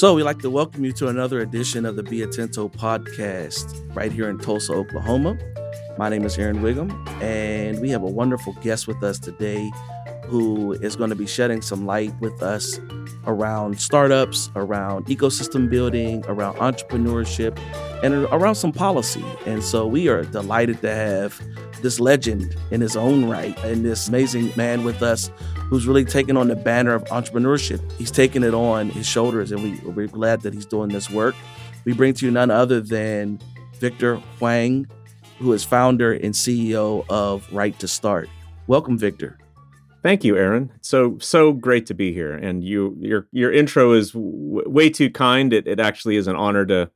So, we'd like to welcome you to another edition of the Be Atento podcast right here in Tulsa, Oklahoma. My name is Aaron Wiggum, and we have a wonderful guest with us today who is going to be shedding some light with us around startups, around ecosystem building, around entrepreneurship, and around some policy. And so we are delighted to have this legend in his own right and this amazing man with us who's really taken on the banner of entrepreneurship. He's taken it on his shoulders, and we, we're glad that he's doing this work. We bring to you none other than Victor Hwang, who is founder and CEO of Right to Start. Welcome, Victor. Thank you, Aaron. So so great to be here, and you your your intro is w- way too kind. It it actually is an honor to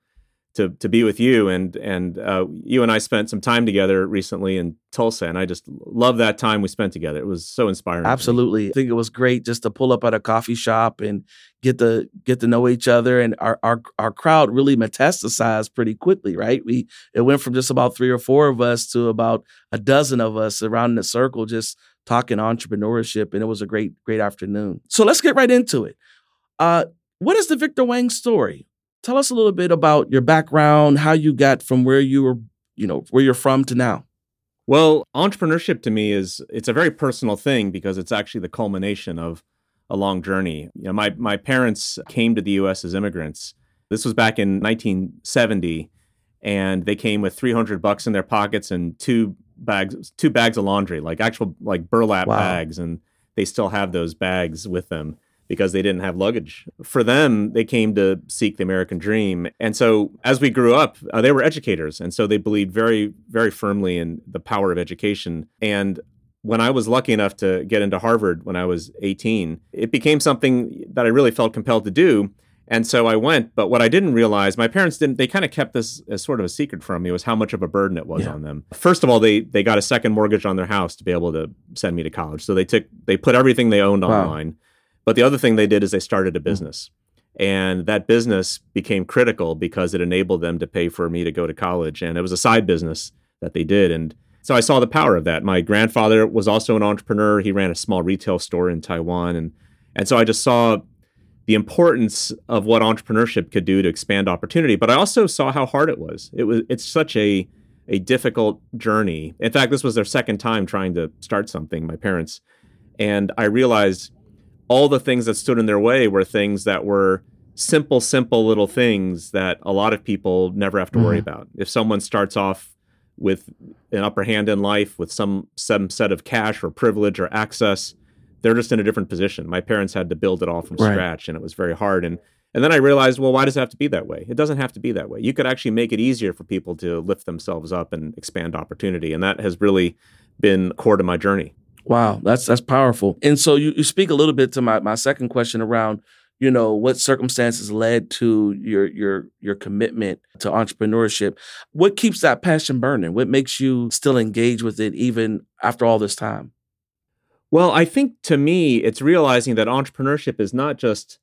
to to be with you and and uh, you and I spent some time together recently in Tulsa and I just love that time we spent together. It was so inspiring. Absolutely. I think it was great just to pull up at a coffee shop and get to get to know each other and our our our crowd really metastasized pretty quickly, right? We it went from just about 3 or 4 of us to about a dozen of us around the circle just talking entrepreneurship and it was a great great afternoon. So let's get right into it. Uh what is the Victor Hwang story? Tell us a little bit about your background, how you got from where you were, you know, where you're from to now. Well, entrepreneurship to me is it's a very personal thing because it's actually the culmination of a long journey. You know, my my parents came to the US as immigrants. This was back in 1970 and they came with 300 bucks in their pockets and two bags two bags of laundry, like actual like burlap wow. bags and they still have those bags with them because they didn't have luggage. For them, they came to seek the American dream. And so as we grew up, uh, they were educators. And so they believed very, very firmly in the power of education. And when I was lucky enough to get into Harvard when I was 18, it became something that I really felt compelled to do. And so I went, but what I didn't realize, my parents didn't, they kind of kept this as sort of a secret from me, was how much of a burden it was yeah. on them. First of all, they they got a second mortgage on their house to be able to send me to college. So they took, they put everything they owned wow. online. But the other thing they did is they started a mm. business. And that business became critical because it enabled them to pay for me to go to college. And it was a side business that they did. And so I saw the power of that. My grandfather was also an entrepreneur. He ran a small retail store in Taiwan. And, and so I just saw the importance of what entrepreneurship could do to expand opportunity. But I also saw how hard it was. It was it's such a a difficult journey. In fact, this was their second time trying to start something, my parents. And I realized all the things that stood in their way were things that were simple, simple little things that a lot of people never have to worry mm-hmm. about. If someone starts off with an upper hand in life, with some some set of cash or privilege or access, they're just in a different position. My parents had to build it all from right. scratch, and it was very hard. And and then I realized, well, why does it have to be that way? It doesn't have to be that way. You could actually make it easier for people to lift themselves up and expand opportunity, and that has really been core to my journey. Wow, that's that's powerful. And so you, you speak a little bit to my, my second question around, you know, what circumstances led to your your your commitment to entrepreneurship. What keeps that passion burning? What makes you still engage with it even after all this time? Well, I think to me, it's realizing that entrepreneurship is not just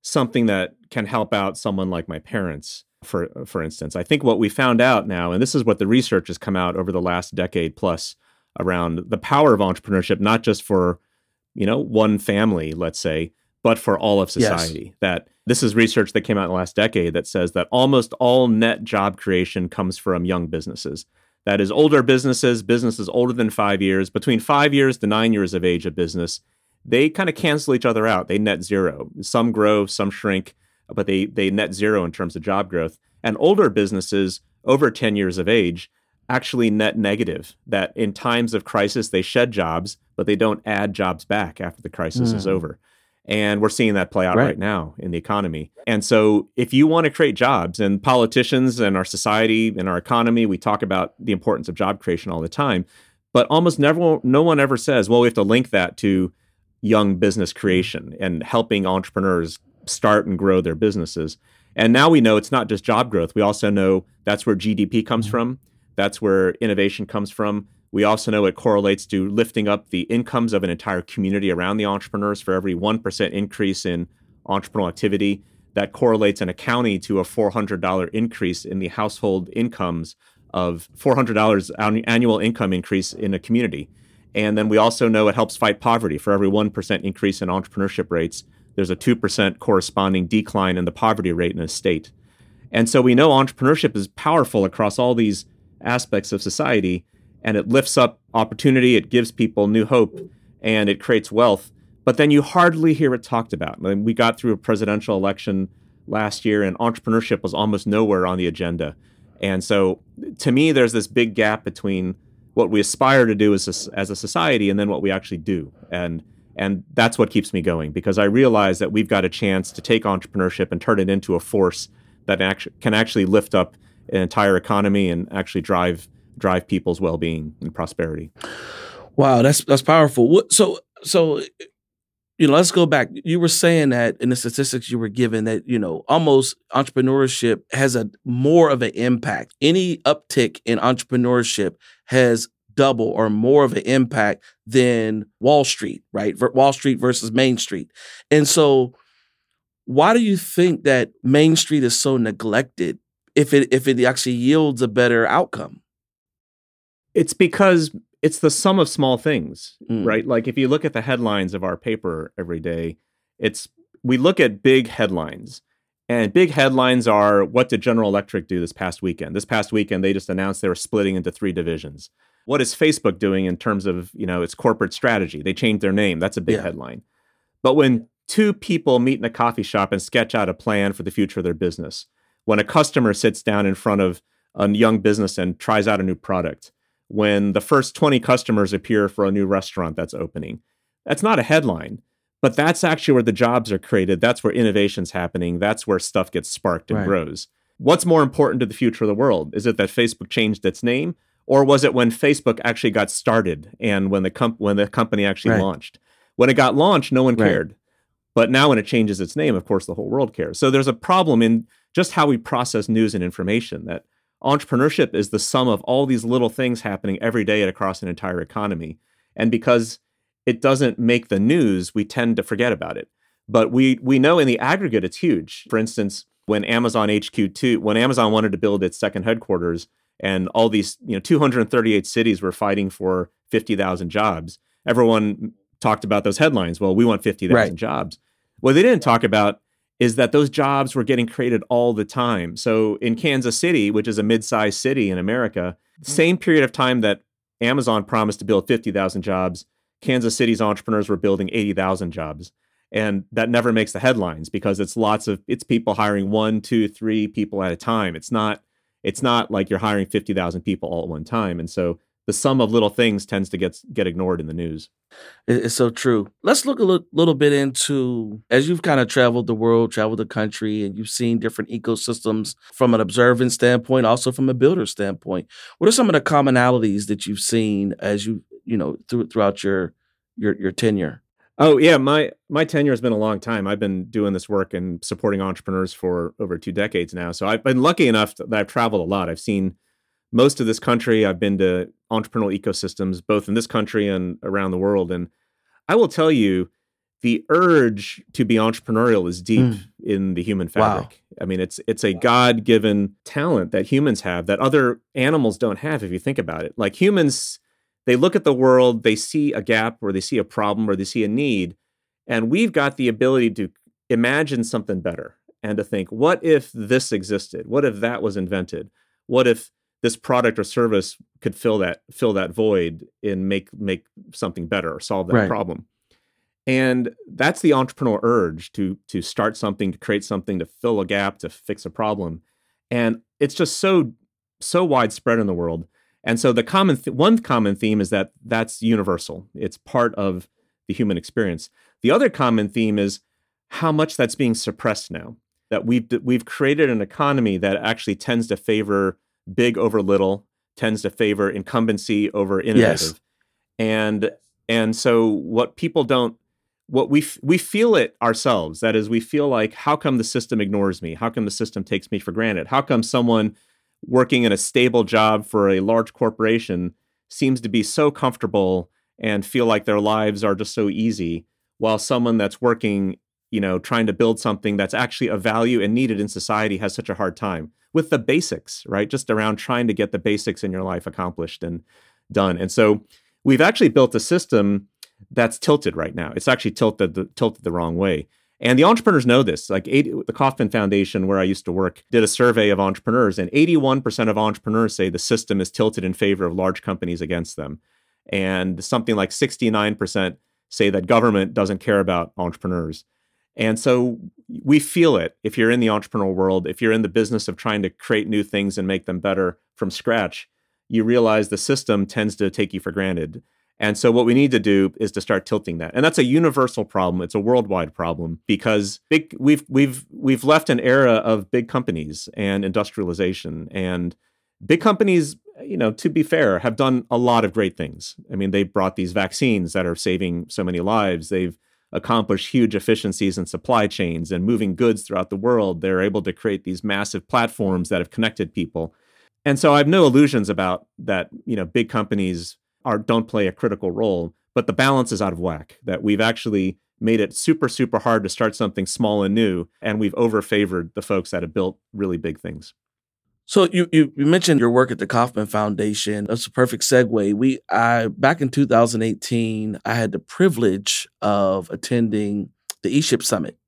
something that can help out someone like my parents for for instance. I think what we found out now and this is what the research has come out over the last decade plus around the power of entrepreneurship, not just for, you know, one family, let's say, but for all of society. Yes. That this is research that came out in the last decade that says that almost all net job creation comes from young businesses. That is older businesses, businesses older than five years, between five years to nine years of age of business, they kind of cancel each other out. They net zero. Some grow, some shrink, but they they net zero in terms of job growth. And older businesses over 10 years of age, actually net negative that in times of crisis they shed jobs but they don't add jobs back after the crisis mm. is hmm. over and we're seeing that play out right. right. now in the economy and so if you want to create jobs and politicians and our society and our economy we talk about the importance of job creation all the time but almost never no one ever says well we have to link that to young business creation and helping entrepreneurs start and grow their businesses and now we know it's not just job growth we also know that's where gdp comes mm-hmm. from that's where innovation comes from. We also know it correlates to lifting up the incomes of an entire community around the entrepreneurs. For every 1% increase in entrepreneurial activity, that correlates in a county to a $400 increase in the household incomes of $400 annual income increase in a community. And then we also know it helps fight poverty. For every 1% increase in entrepreneurship rates, there's a 2% corresponding decline in the poverty rate in a state. And so we know entrepreneurship is powerful across all these aspects of society and it lifts up opportunity, it gives people new hope, and it creates wealth. But then you hardly hear it talked about. I mean, we got through a presidential election last year and entrepreneurship was almost nowhere on the agenda. And so to me, there's this big gap between what we aspire to do as a, as a society and then what we actually do. And and that's what keeps me going because I realize that we've got a chance to take entrepreneurship and turn it into a force that can actually lift up an entire economy and actually drive drive people's well-being and prosperity. Wow, that's that's powerful. So so you know, let's go back. You were saying that in the statistics you were given that, you know, almost entrepreneurship has a more of an impact. Any uptick in entrepreneurship has double or more of an impact than Wall Street, right? Wall Street versus Main Street. And so why do you think that Main Street is so neglected if it if it actually yields a better outcome? It's because it's the sum of small things, mm. right? Like if you look at the headlines of our paper every day, it's we look at big headlines. And big headlines are what did General Electric do this past weekend? This past weekend they just announced they were splitting into three divisions. What is Facebook doing in terms of, you know, its corporate strategy? They changed their name. That's a big yeah. headline. But when two people meet in a coffee shop and sketch out a plan for the future of their business, when a customer sits down in front of a young business and tries out a new product, when the first 20 customers appear for a new restaurant that's opening. That's not a headline, but that's actually where the jobs are created. That's where innovation's happening. That's where stuff gets sparked and right. grows. What's more important to the future of the world? Is it that Facebook changed its name? Or was it when Facebook actually got started and when the com- when the company actually right. launched? When it got launched, no one right. cared. But now when it changes its name, of course the whole world cares. So there's a problem in just how we process news and information that entrepreneurship is the sum of all these little things happening every day across an entire economy. And because it doesn't make the news, we tend to forget about it. But we we know in the aggregate it's huge. For instance, when Amazon HQ2, when Amazon wanted to build its second headquarters and all these, you know, 238 cities were fighting for 50,000 jobs, everyone talked about those headlines. Well, we want 50,000 right. jobs. Well, they didn't talk about is that those jobs were getting created all the time. So in Kansas City, which is a mid-sized city in America, mm-hmm. same period of time that Amazon promised to build 50,000 jobs, Kansas City's entrepreneurs were building 80,000 jobs. And that never makes the headlines because it's lots of it's people hiring one, two, three people at a time. It's not it's not like you're hiring 50,000 people all at one time. And so the sum of little things tends to get get ignored in the news. It's so true. Let's look a little, little bit into as you've kind of traveled the world, traveled the country, and you've seen different ecosystems from an observant standpoint, also from a builder standpoint. What are some of the commonalities that you've seen as you you know through, throughout your your your tenure? Oh yeah, my my tenure has been a long time. I've been doing this work and supporting entrepreneurs for over two decades now. So I've been lucky enough that I've traveled a lot. I've seen most of this country. I've been to entrepreneurial ecosystems, both in this country and around the world. And I will tell you, the urge to be entrepreneurial is deep mm. in the human fabric. Wow. I mean, it's it's a God given talent that humans have that other animals don't have. If you think about it, like humans, they look at the world, they see a gap, or they see a problem, or they see a need, and we've got the ability to imagine something better and to think, what if this existed? What if that was invented? What if this product or service could fill that fill that void and make make something better or solve that right. problem. And that's the entrepreneurial urge to to start something to create something to fill a gap to fix a problem. And it's just so so widespread in the world. And so the common th- one common theme is that that's universal. It's part of the human experience. The other common theme is how much that's being suppressed now that we've we've created an economy that actually tends to favor big over little tends to favor incumbency over innovative. Yes. And and so what people don't what we f- we feel it ourselves that is we feel like how come the system ignores me? How come the system takes me for granted? How come someone working in a stable job for a large corporation seems to be so comfortable and feel like their lives are just so easy while someone that's working you know trying to build something that's actually of value and needed in society has such a hard time with the basics, right? Just around trying to get the basics in your life accomplished and done. And so we've actually built a system that's tilted right now. It's actually tilted the, tilted the wrong way. And the entrepreneurs know this. Like 80, the Kauffman Foundation, where I used to work, did a survey of entrepreneurs, and 81% of entrepreneurs say the system is tilted in favor of large companies against them. And something like 69% say that government doesn't care about entrepreneurs. And so we feel it if you're in the entrepreneurial world, if you're in the business of trying to create new things and make them better from scratch, you realize the system tends to take you for granted. And so what we need to do is to start tilting that. And that's a universal problem. It's a worldwide problem because big we've we've we've left an era of big companies and industrialization and big companies, you know, to be fair, have done a lot of great things. I mean, they brought these vaccines that are saving so many lives. They've accomplished huge efficiencies in supply chains and moving goods throughout the world. They're able to create these massive platforms that have connected people. And so I have no illusions about that, you know, big companies are don't play a critical role, but the balance is out of whack. That we've actually made it super super hard to start something small and new, and we've overfavored the folks that have built really big things. So you, you, you mentioned your work at the Kauffman Foundation. That's a perfect segue. We I back in 2018, I had the privilege of attending the eShip Summit.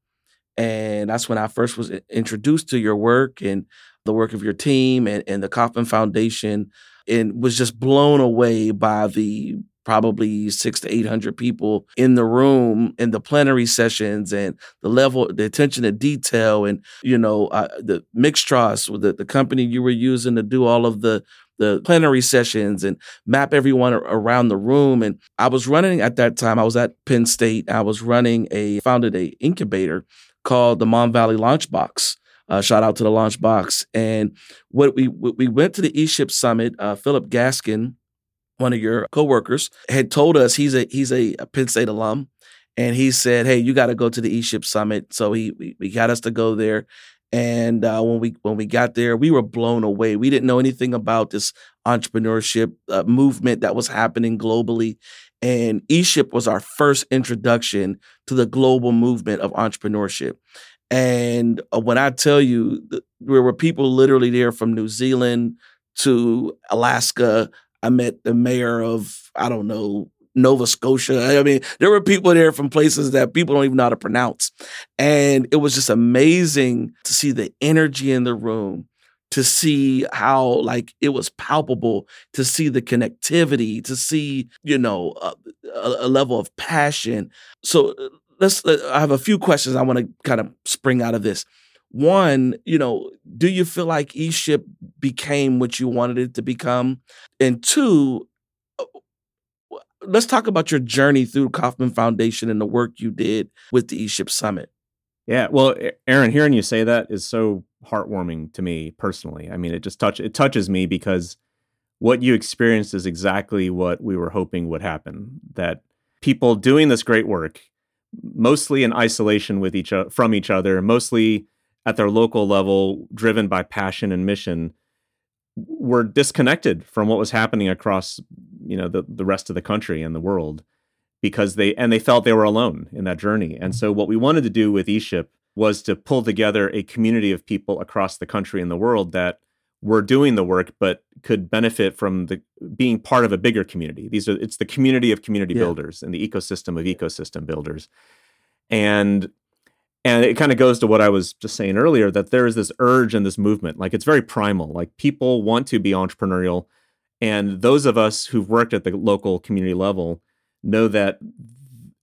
And that's when I first was introduced to your work and the work of your team and, and the Kauffman Foundation and was just blown away by the probably six to 800 people in the room in the plenary sessions and the level, the attention to detail and, you know, uh, the Mixtroz, the, the company you were using to do all of the, the plenary sessions and map everyone around the room. And I was running at that time, I was at Penn State. I was running a, founded a incubator called the Mon Valley Launchbox. Uh, shout out to the Launchbox. And what we we went to the eShip Summit. Uh, Philip Gaskin, one of your coworkers, had told us he's a he's a, a Penn State alum, and he said, "Hey, you got to go to the eShip Summit." So he we, we got us to go there. And uh, when we when we got there, we were blown away. We didn't know anything about this entrepreneurship uh, movement that was happening globally, and eShip was our first introduction to the global movement of entrepreneurship. And uh, when I tell you, there were people literally there from New Zealand to Alaska. I met the mayor of, I don't know, Nova Scotia. I mean, there were people there from places that people don't even know how to pronounce. And it was just amazing to see the energy in the room, to see how like it was palpable, to see the connectivity, to see, you know, a, a level of passion. So uh, let's I have a few questions I want to kind of spring out of this. One, you know, do you feel like eShip became what you wanted it to become? And two, uh, let's talk about your journey through Kauffman Foundation and the work you did with the eShip Summit. Yeah, well, Aaron, hearing you say that is so heartwarming to me personally. I mean, it just touch it touches me because what you experienced is exactly what we were hoping would happen. That people doing this great work mostly in isolation with each o- from each other, mostly at their local level, driven by passion and mission, were disconnected from what was happening across you know the, the rest of the country and the world because they and they felt they were alone in that journey. And so what we wanted to do with eShip was to pull together a community of people across the country and the world that were doing the work but could benefit from the being part of a bigger community these are it's the community of community yeah. builders and the ecosystem of ecosystem builders and and it kind of goes to what i was just saying earlier that there is this urge and this movement like it's very primal like people want to be entrepreneurial and those of us who've worked at the local community level know that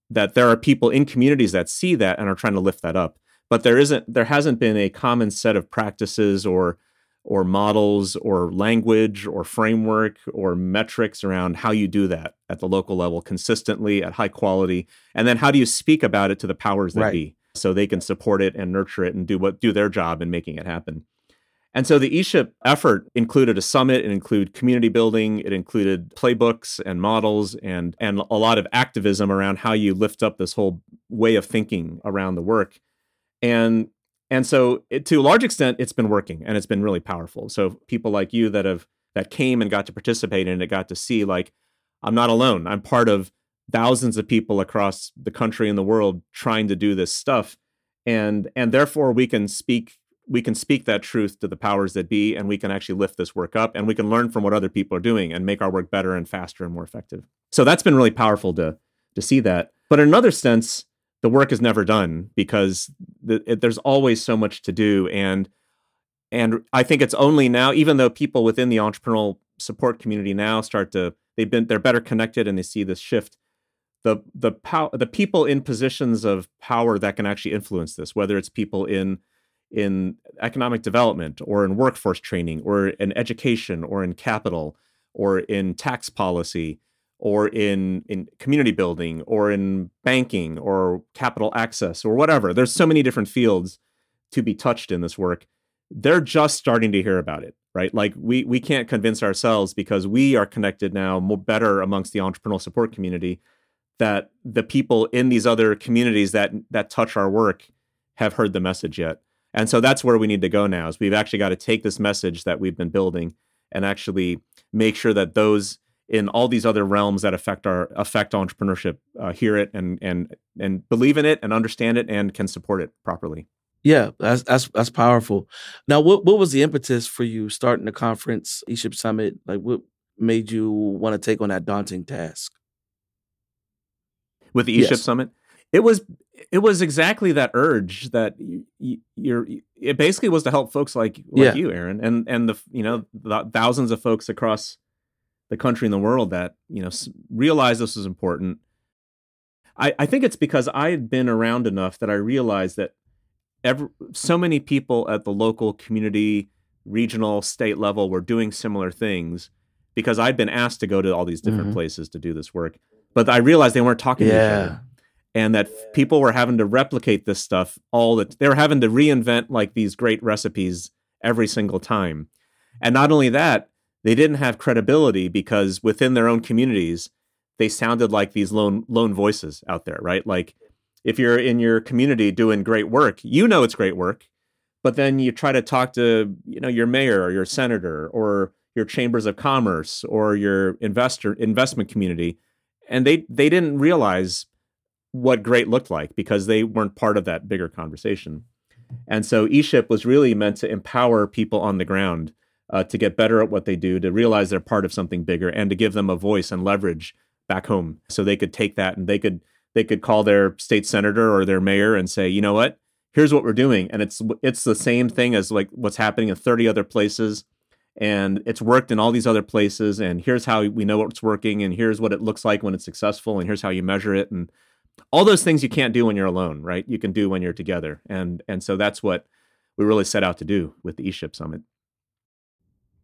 that there are people in communities that see that and are trying to lift that up. But there isn't there hasn't been a common set of practices or or models or language or framework or metrics around how you do that at the local level consistently at high quality. And then how do you speak about it to the powers that right. be so they can support it and nurture it and do what do their job in making it happen and so the eShip effort included a summit, it included community building, it included playbooks and models and and a lot of activism around how you lift up this whole way of thinking around the work. And and so, it, to a large extent, it's been working and it's been really powerful. So, people like you that have that came and got to participate in it got to see like I'm not alone. I'm part of thousands of people across the country and the world trying to do this stuff, and and therefore we can speak we can speak that truth to the powers that be, and we can actually lift this work up, and we can learn from what other people are doing and make our work better and faster and more effective. So that's been really powerful to to see that. But in another sense, the work is never done because the, it, there's always so much to do and and I think it's only now even though people within the entrepreneurial support community now start to they've been they're better connected and they see this shift the the pow- the people in positions of power that can actually influence this whether it's people in in economic development or in workforce training or in education or in capital or in tax policy or in in community building or in banking or capital access or whatever. There's so many different fields to be touched in this work. They're just starting to hear about it right? Like we we can't convince ourselves because we are connected now more better amongst the entrepreneurial support community that the people in these other communities that that touch our work have heard the message yet and so that's where we need to go now is we've actually got to take this message that we've been building and actually make sure that those in all these other realms that affect our affect entrepreneurship uh, hear it and and and believe in it and understand it and can support it properly. Yeah, that's that's that's powerful. Now, what what was the impetus for you starting the conference, eShip Summit? Like, what made you want to take on that daunting task? With the eShip yes. Summit, it was it was exactly that urge that you, you're. It basically was to help folks like like yeah. you, Aaron, and and the you know the thousands of folks across the country and the world that you know realized this was important. I, I think it's because I had been around enough that I realized that every, so many people at the local community, regional, state level were doing similar things because I'd been asked to go to all these different mm-hmm. places to do this work. But I realized they weren't talking yeah. to each other. And that people were having to replicate this stuff all that they were having to reinvent like these great recipes every single time. And not only that, they didn't have credibility because within their own communities, they sounded like these lone lone voices out there, right? Like if you're in your community doing great work, you know it's great work, but then you try to talk to, you know, your mayor or your senator or your chambers of commerce or your investor investment community, and they they didn't realize what great looked like because they weren't part of that bigger conversation. And so eShip was really meant to empower people on the ground uh, to get better at what they do, to realize they're part of something bigger, and to give them a voice and leverage back home, so they could take that and they could they could call their state senator or their mayor and say, you know what, here's what we're doing, and it's it's the same thing as like what's happening in 30 other places, and it's worked in all these other places, and here's how we know what's working, and here's what it looks like when it's successful, and here's how you measure it, and all those things you can't do when you're alone, right? You can do when you're together, and and so that's what we really set out to do with the eShip Summit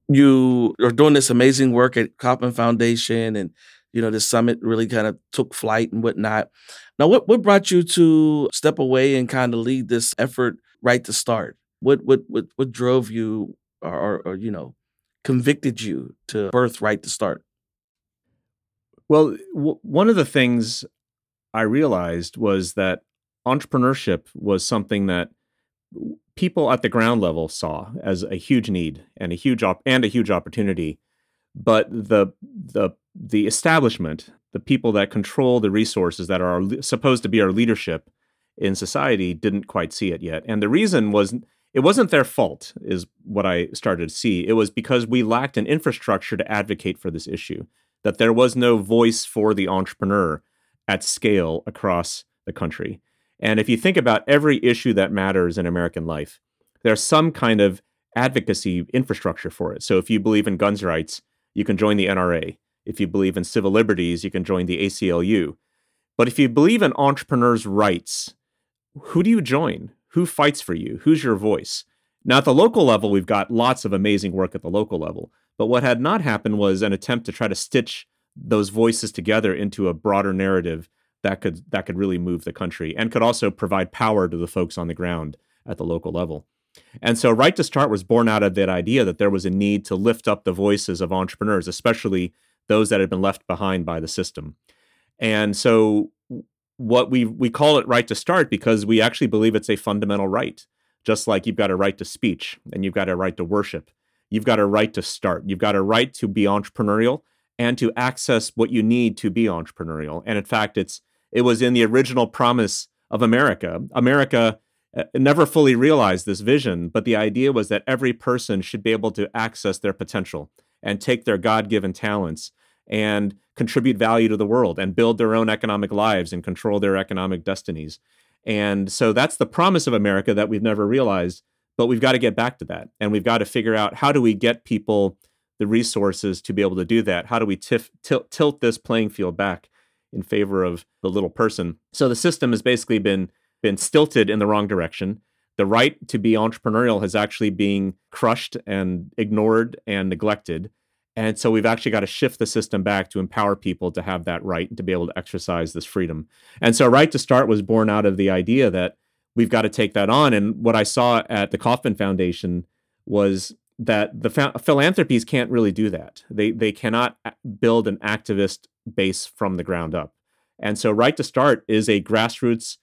you are doing this amazing work at Kauffman Foundation and you know, the summit really kind of took flight and whatnot. Now, what what brought you to step away and kind of lead this effort right to start? What what what what drove you, or, or you know, convicted you to birth right to start? Well, w- one of the things I realized was that entrepreneurship was something that people at the ground level saw as a huge need and a huge op- and a huge opportunity but the the the establishment the people that control the resources that are supposed to be our leadership in society didn't quite see it yet and the reason was it wasn't their fault is what i started to see it was because we lacked an infrastructure to advocate for this issue that there was no voice for the entrepreneur at scale across the country and if you think about every issue that matters in American life, there's some kind of advocacy infrastructure for it. So if you believe in guns rights, you can join the NRA. If you believe in civil liberties, you can join the ACLU. But if you believe in entrepreneurs' rights, who do you join? Who fights for you? Who's your voice? Now, at the local level, we've got lots of amazing work at the local level. But what had not happened was an attempt to try to stitch those voices together into a broader narrative that could that could really move the country and could also provide power to the folks on the ground at the local level. And so Right to Start was born out of that idea that there was a need to lift up the voices of entrepreneurs, especially those that had been left behind by the system. And so what we we call it right to start because we actually believe it's a fundamental right. Just like you've got a right to speech and you've got a right to worship. You've got a right to start. You've got a right to be entrepreneurial and to access what you need to be entrepreneurial. And in fact, it's it was in the original promise of America. America uh, never fully realized this vision, but the idea was that every person should be able to access their potential and take their God given talents and contribute value to the world and build their own economic lives and control their economic destinies. And so that's the promise of America that we've never realized, but we've got to get back to that. And we've got to figure out how do we get people the resources to be able to do that? How do we tif- tilt, tilt this playing field back in favor of the little person? So the system has basically been been stilted in the wrong direction. The right to be entrepreneurial has actually been crushed and ignored and neglected. And so we've actually got to shift the system back to empower people to have that right and to be able to exercise this freedom. And so Right to Start was born out of the idea that we've got to take that on. And what I saw at the Kauffman Foundation was that the philanthropies can't really do that. They they cannot build an activist base from the ground up. And so Right to Start is a grassroots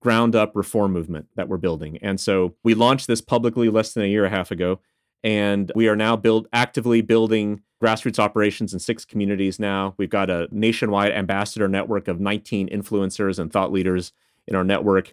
ground up reform movement that we're building. And so we launched this publicly less than a year and a half ago and we are now build actively building grassroots operations in six communities now. We've got a nationwide ambassador network of 19 influencers and thought leaders in our network.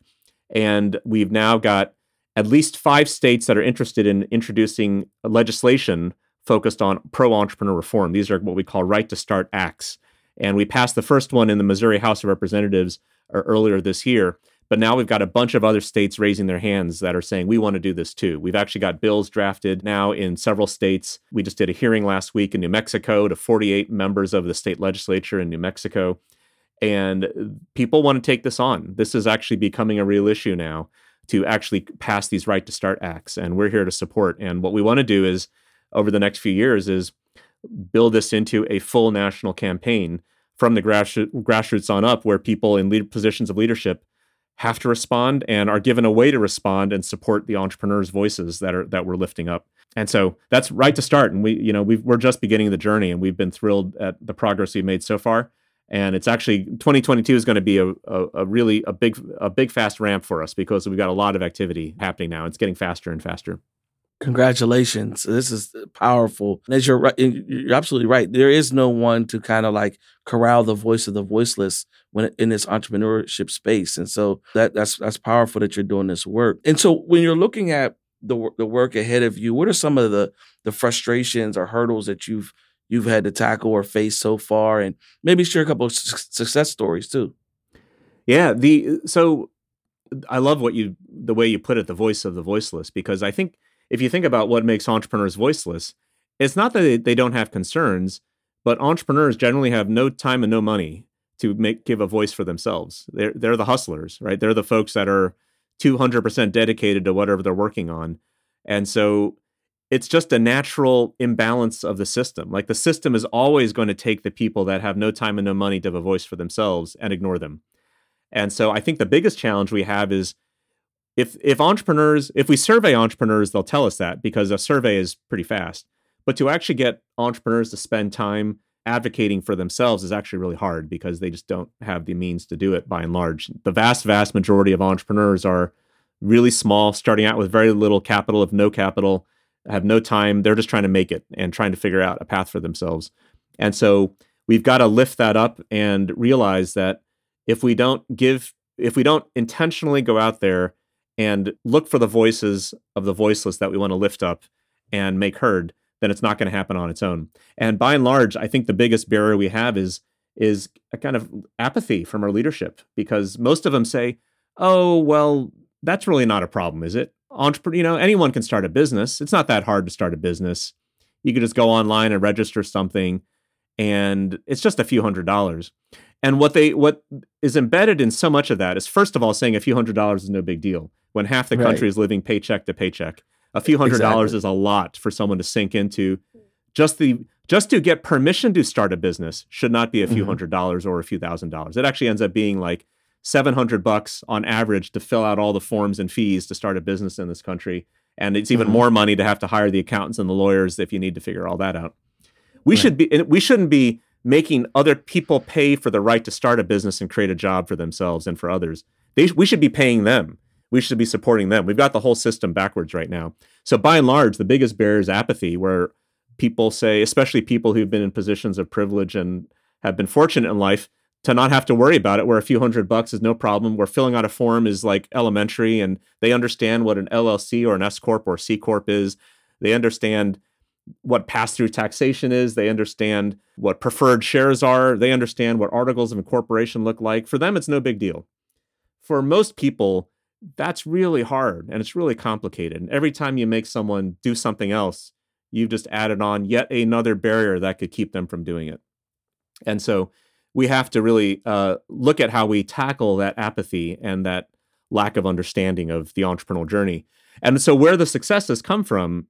And we've now got at least five states that are interested in introducing legislation focused on pro entrepreneur reform. These are what we call right to start acts. And we passed the first one in the Missouri House of Representatives uh, earlier this year. But now we've got a bunch of other states raising their hands that are saying, we want to do this too. We've actually got bills drafted now in several states. We just did a hearing last week in New Mexico to 48 members of the state legislature in New Mexico. And people want to take this on. This is actually becoming a real issue now to actually pass these right to start acts. And we're here to support. And what we want to do is, over the next few years, is build this into a full national campaign from the grassroots on up, where people in lead positions of leadership have to respond and are given a way to respond and support the entrepreneurs' voices that are that we're lifting up. And so that's right to start. And we, you know, we are just beginning the journey, and we've been thrilled at the progress we've made so far. And it's actually 2022 is going to be a, a, a really a big a big fast ramp for us because we've got a lot of activity happening now. It's getting faster and faster. Congratulations. This is powerful. As you're right, you're absolutely right. There is no one to kind of like corral the voice of the voiceless when in this entrepreneurship space. And so that that's that's powerful that you're doing this work. And so when you're looking at the the work ahead of you, what are some of the the frustrations or hurdles that you've you've had to tackle or face so far and maybe share a couple of success stories too. Yeah, the so I love what you the way you put it the voice of the voiceless because I think if you think about what makes entrepreneurs voiceless, it's not that they, don't have concerns, but entrepreneurs generally have no time and no money to make give a voice for themselves. They're they're the hustlers, right? They're the folks that are 200% dedicated to whatever they're working on. And so it's just a natural imbalance of the system. Like the system is always going to take the people that have no time and no money to have a voice for themselves and ignore them. And so I think the biggest challenge we have is if if entrepreneurs if we survey entrepreneurs they'll tell us that because a survey is pretty fast. But to actually get entrepreneurs to spend time advocating for themselves is actually really hard because they just don't have the means to do it by and large. The vast vast majority of entrepreneurs are really small starting out with very little capital if no capital have no time. They're just trying to make it and trying to figure out a path for themselves. And so we've got to lift that up and realize that if we don't give if we don't intentionally go out there and look for the voices of the voiceless that we want to lift up and make heard, then it's not going to happen on its own. And by and large, I think the biggest barrier we have is is a kind of apathy from our leadership because most of them say, "Oh, well, that's really not a problem, is it? Entrepreneur, you know, anyone can start a business. It's not that hard to start a business. You could just go online and register something and it's just a few hundred dollars." And what they what is embedded in so much of that is first of all saying a few hundred dollars is no big deal when half the country right. is living paycheck to paycheck. A few hundred exactly. dollars is a lot for someone to sink into. Just the just to get permission to start a business should not be a few mm-hmm. hundred dollars or a few thousand dollars. It actually ends up being like 700 bucks on average to fill out all the forms and fees to start a business in this country. And it's even mm-hmm. more money to have to hire the accountants and the lawyers if you need to figure all that out. We right. should be we shouldn't be making other people pay for the right to start a business and create a job for themselves and for others. They, we should be paying them we should be supporting them. We've got the whole system backwards right now. So by and large, the biggest barrier is apathy, where people say, especially people who've been in positions of privilege and have been fortunate in life, to not have to worry about it, where a few hundred bucks is no problem, where filling out a form is like elementary and they understand what an LLC or an S Corp or C Corp is. They understand what pass through taxation is. They understand what preferred shares are. They understand what articles of incorporation look like. For them, it's no big deal. For most people, that's really hard and it's really complicated. And every time you make someone do something else, you've just added on yet another barrier that could keep them from doing it. And so we have to really uh, look at how we tackle that apathy and that lack of understanding of the entrepreneurial journey. And so, where the successes come from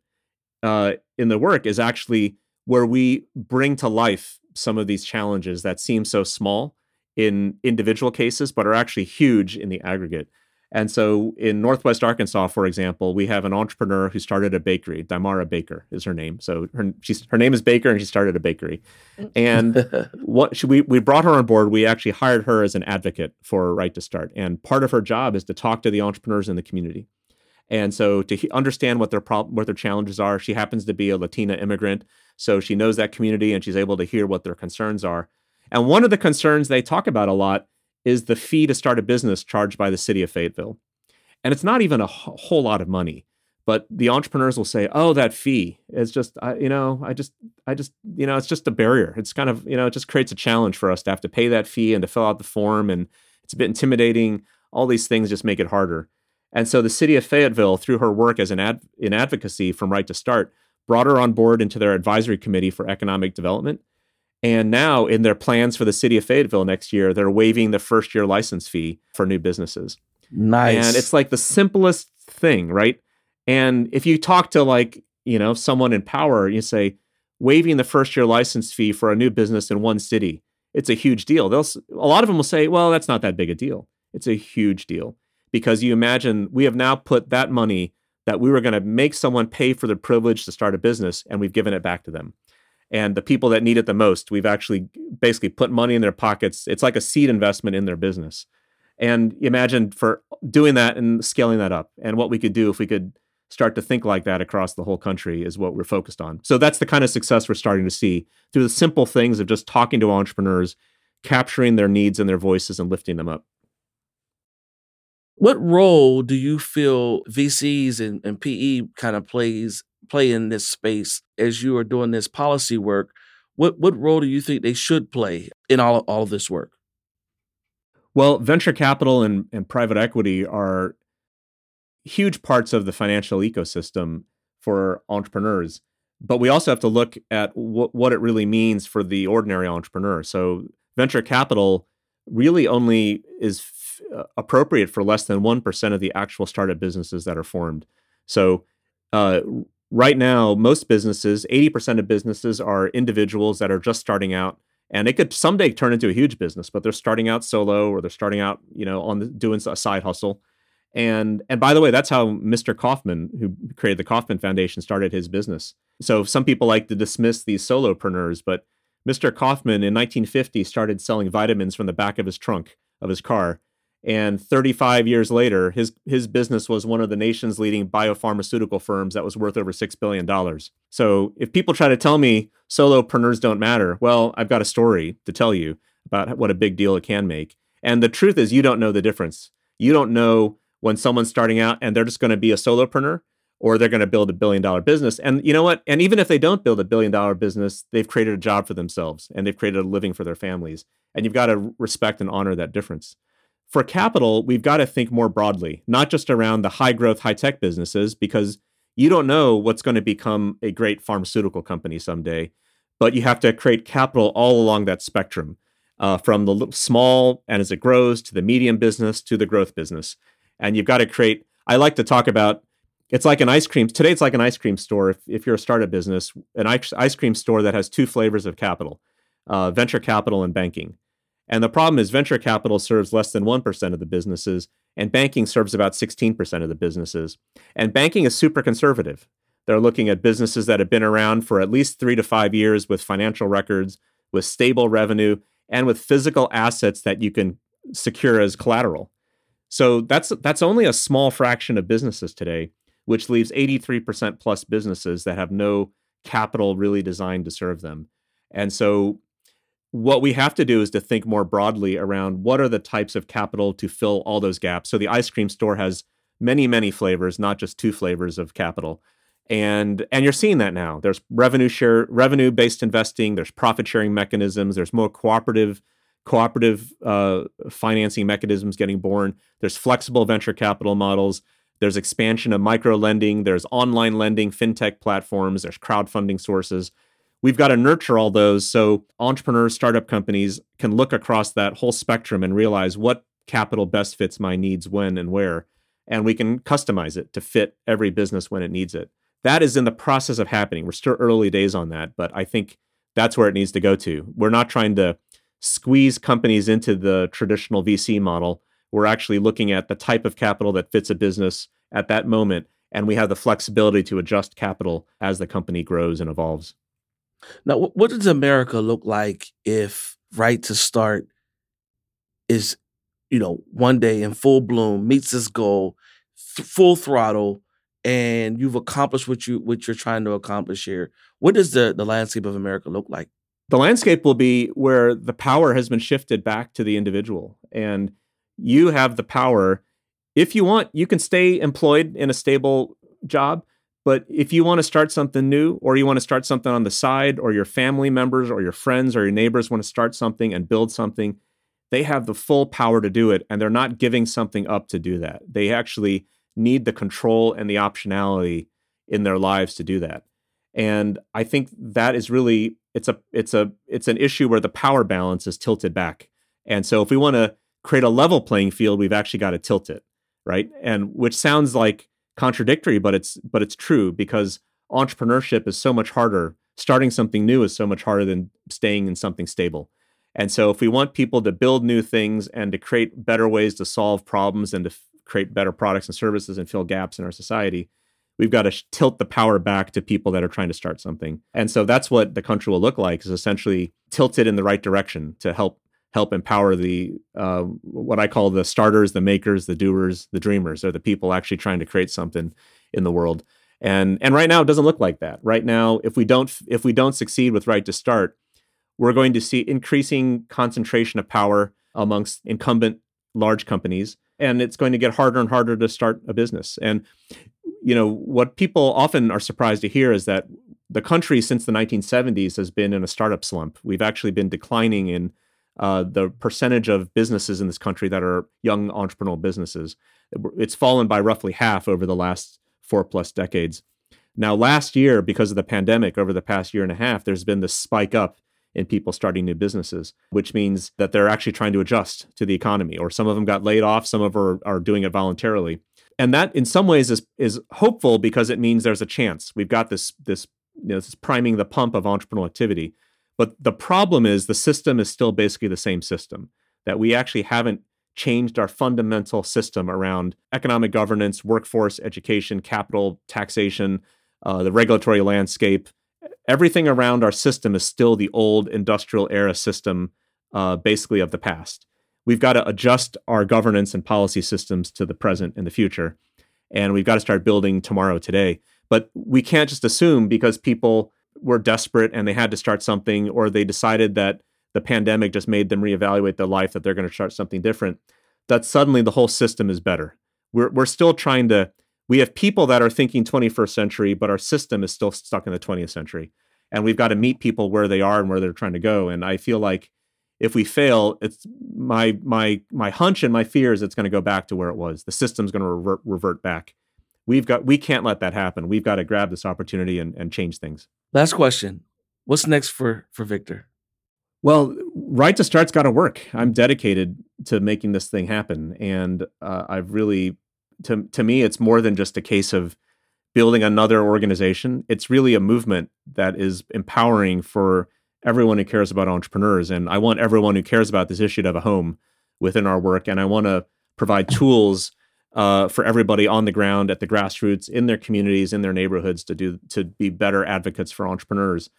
uh, in the work is actually where we bring to life some of these challenges that seem so small in individual cases, but are actually huge in the aggregate. And so in Northwest Arkansas, for example, we have an entrepreneur who started a bakery. Damara Baker is her name. So her she's her name is Baker, and she started a bakery. And what we we brought her on board. We actually hired her as an advocate for Right to Start. And part of her job is to talk to the entrepreneurs in the community. And so to he- understand what their problem, what their challenges are, she happens to be a Latina immigrant, so she knows that community and she's able to hear what their concerns are. And one of the concerns they talk about a lot is the fee to start a business charged by the city of Fayetteville. And it's not even a whole lot of money, but the entrepreneurs will say, "Oh, that fee is just, I, you know, I just, I just, you know, it's just a barrier. It's kind of, you know, it just creates a challenge for us to have to pay that fee and to fill out the form, and it's a bit intimidating. All these things just make it harder." And so the city of Fayetteville, through her work as an ad, in advocacy from Right to Start, brought her on board into their advisory committee for economic development and now, in their plans for the city of Fayetteville next year, they're waiving the first year license fee for new businesses. Nice. And it's like the simplest thing, right? And if you talk to like, you know, someone in power, you say, waiving the first year license fee for a new business in one city, it's a huge deal. They'll, a lot of them will say, well, that's not that big a deal. It's a huge deal because you imagine we have now put that money that we were going to make someone pay for the privilege to start a business and we've given it back to them and the people that need it the most we've actually basically put money in their pockets. It's like a seed investment in their business. And imagine for doing that and scaling that up. And what we could do if we could start to think like that across the whole country is what we're focused on. So that's the kind of success we're starting to see through the simple things of just talking to entrepreneurs capturing their needs and their voices and lifting them up. What role do you feel vcs and, and pe kind of plays play in this space as you are doing this policy work? What what role do you think they should play in all all of this work? Well, venture capital and, and private equity are huge parts of the financial ecosystem for entrepreneurs. But we also have to look at wh- what it really means for the ordinary entrepreneur. So, venture capital really only is uh, appropriate for less than 1% of the actual startup businesses that are formed. So, uh, right now, most businesses, 80% of businesses are individuals that are just starting out. And it could someday turn into a huge business, but they're starting out solo or they're starting out, you know, on the, doing a side hustle. And and by the way, that's how Mr. Kauffman, who created the Kauffman Foundation, started his business. So some people like to dismiss these solopreneurs, but Mr. Kauffman in 1950 started selling vitamins from the back of his trunk of his car and 35 years later, his his business was one of the nation's leading biopharmaceutical firms that was worth over six billion dollars. So if people try to tell me solopreneurs don't matter, well, I've got a story to tell you about what a big deal it can make. And the truth is, you don't know the difference. You don't know when someone's starting out and they're just going to be a solopreneur or they're going to build a billion dollar business. And you know what? And even if they don't build a billion dollar business, they've created a job for themselves and they've created a living for their families. And you've got to respect and honor that difference for capital, we've got to think more broadly, not just around the high growth, high tech businesses, because you don't know what's going to become a great pharmaceutical company someday. But you have to create capital all along that spectrum, uh, from the small and as it grows to the medium business to the growth business. And you've got to create, I like to talk about it's like an ice cream. Today, it's like an ice cream store. If, if you're a startup business, an ice, ice cream store that has two flavors of capital uh, venture capital and banking. And the problem is venture capital serves less than 1% of the businesses, and banking serves about 16% of the businesses. And banking is super conservative. They're looking at businesses that have been around for at least three to five years with financial records, with stable revenue, and with physical assets that you can secure as collateral. So that's that's only a small fraction of businesses today, which leaves 83% plus businesses that have no capital really designed to serve them. And so what we have to do is to think more broadly around what are the types of capital to fill all those gaps. So the ice cream store has many, many flavors, not just two flavors of capital. and and you're seeing that now. There's revenue share revenue based investing there's profit sharing mechanisms there's more cooperative cooperative uh, financing mechanisms getting born. There's flexible venture capital models. There's expansion of micro lending. There's online lending fintech platforms. There's crowdfunding sources we've got to nurture all those so entrepreneurs startup companies can look across that whole spectrum and realize what capital best fits my needs when and where and we can customize it to fit every business when it needs it that is in the process of happening. We're still early days on that, but I think that's where it needs to go to. We're not trying to squeeze companies into the traditional VC model. We're actually looking at the type of capital that fits a business at that moment, and we have the flexibility to adjust capital as the company grows and evolves. Now, what does America look like if Right to Start is, you know, one day in full bloom, meets its goal, th- full throttle, and you've accomplished what you what you're trying to accomplish here. What does the the landscape of America look like? The landscape will be where the power has been shifted back to the individual, and you have the power. If you want, you can stay employed in a stable job. But if you want to start something new, or you want to start something on the side, or your family members, or your friends, or your neighbors want to start something and build something, they have the full power to do it. And they're not giving something up to do that. They actually need the control and the optionality in their lives to do that. And I think that is really it's a it's a it's an issue where the power balance is tilted back. And so if we want to create a level playing field, we've actually got to tilt it, right? And which sounds like contradictory, but it's but it's true because entrepreneurship is so much harder. Starting something new is so much harder than staying in something stable. And so if we want people to build new things and to create better ways to solve problems and to create better products and services and fill gaps in our society, we've got to sh- tilt the power back to people that are trying to start something. And so that's what the country will look like is essentially tilted in the right direction to help help empower the uh, what I call the starters, the makers, the doers, the dreamers, or the people actually trying to create something in the world. And and right now it doesn't look like that. Right now, if we don't if we don't succeed with right to start, we're going to see increasing concentration of power amongst incumbent large companies and it's going to get harder and harder to start a business. And you know what people often are surprised to hear is that the country since the 1970s has been in a startup slump. We've actually been declining in uh, the percentage of businesses in this country that are young entrepreneurial businesses. It's fallen by roughly half over the last four plus decades. Now, last year, because of the pandemic, over the past year and a half, there's been this spike up in people starting new businesses, which means that they're actually trying to adjust to the economy, or some of them got laid off, some of them are, are doing it voluntarily. And that in some ways is is hopeful because it means there's a chance. We've got this this you know, this priming the pump of entrepreneurial activity. But the problem is the system is still basically the same system, that we actually haven't changed our fundamental system around economic governance, workforce, education, capital, taxation, uh, the regulatory landscape, everything around our system is still the old industrial era system, uh, basically of the past. We've got to adjust our governance and policy systems to the present and the future. And we've got to start building tomorrow today. But we can't just assume because people were desperate and they had to start something, or they decided that the pandemic just made them reevaluate their life, that they're going to start something different, that suddenly the whole system is better. We're, we're still trying to we have people that are thinking 21st century, but our system is still stuck in the 20th century. And we've got to meet people where they are and where they're trying to go. And I feel like if we fail, it's my my my hunch and my fear is it's going to go back to where it was. The system's going to revert, revert back. We've got we can't let that happen. We've got to grab this opportunity and, and change things. Last question. What's next for for Victor? Well, right to start's got to work. I'm dedicated to making this thing happen, and uh, I've really to to me it's more than just a case of building another organization it's really a movement that is empowering for everyone who cares about entrepreneurs and i want everyone who cares about this issue to have a home within our work and i want to provide tools uh, for everybody on the ground at the grassroots in their communities in their neighborhoods to do to be better advocates for entrepreneurs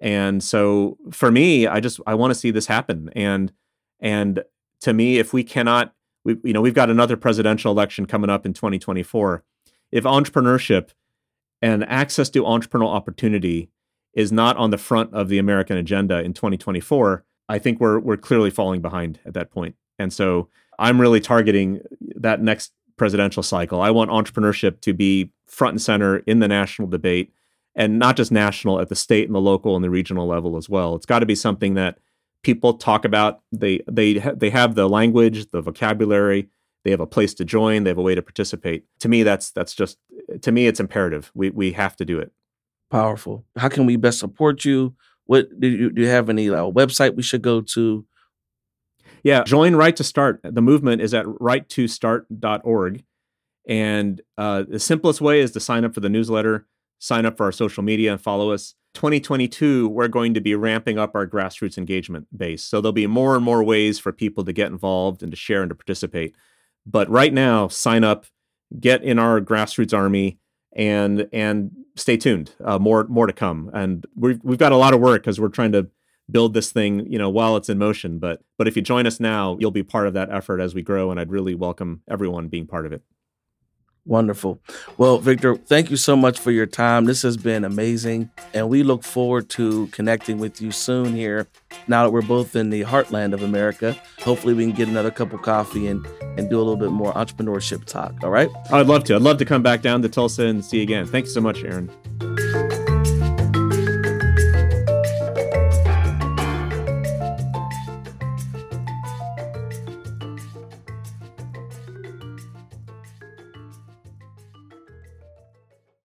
and so for me i just i want to see this happen and and to me if we cannot we, you know, we've got another presidential election coming up in 2024. If entrepreneurship and access to entrepreneurial opportunity is not on the front of the American agenda in 2024, I think we're we're clearly falling behind at that point. And so I'm really targeting that next presidential cycle. I want entrepreneurship to be front and center in the national debate and not just national at the state and the local and the regional level as well. It's got to be something that people talk about. They they they have the language, the vocabulary, they have a place to join, they have a way to participate. To me that's that's just to me it's imperative. We we have to do it. Powerful. How can we best support you? What do you do you have any uh, website we should go to? Yeah, join Right to Start. The movement is at right to righttostart.org. And uh, the simplest way is to sign up for the newsletter, sign up for our social media, and follow us. 2022, we're going to be ramping up our grassroots engagement base. So there'll be more and more ways for people to get involved and to share and to participate. But right now, sign up, get in our grassroots army, and and stay tuned. Uh, more more to come. And we've we've got a lot of work because we're trying to build this thing, you know, while it's in motion. But but if you join us now, you'll be part of that effort as we grow, and I'd really welcome everyone being part of it. Wonderful. Well, Victor, thank you so much for your time. This has been amazing. And we look forward to connecting with you soon here. Now that we're both in the heartland of America, hopefully we can get another cup of coffee and, and do a little bit more entrepreneurship talk. All right. I'd love to. I'd love to come back down to Tulsa and see you again. Thank you so much, Aaron.